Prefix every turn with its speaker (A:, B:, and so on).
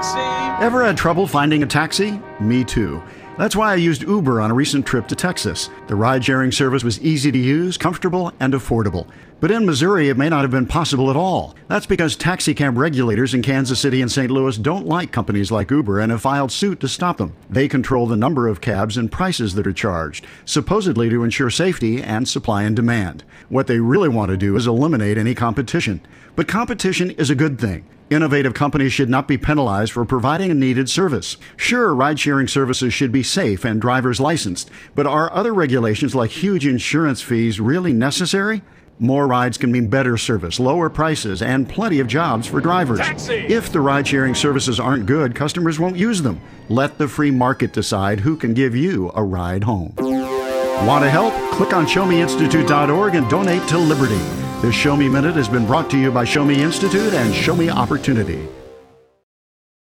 A: Taxi!
B: Ever had trouble finding a taxi? Me too. That's why I used Uber on a recent trip to Texas. The ride sharing service was easy to use, comfortable, and affordable. But in Missouri, it may not have been possible at all. That's because taxi cab regulators in Kansas City and St. Louis don't like companies like Uber and have filed suit to stop them. They control the number of cabs and prices that are charged, supposedly to ensure safety and supply and demand. What they really want to do is eliminate any competition. But competition is a good thing. Innovative companies should not be penalized for providing a needed service. Sure, ride sharing services should be safe and drivers licensed, but are other regulations like huge insurance fees really necessary? More rides can mean better service, lower prices, and plenty of jobs for drivers.
A: Taxi!
B: If the ride sharing services aren't good, customers won't use them. Let the free market decide who can give you a ride home. Want to help? Click on showmeinstitute.org and donate to Liberty. This Show Me Minute has been brought to you by Show Me Institute and Show Me Opportunity.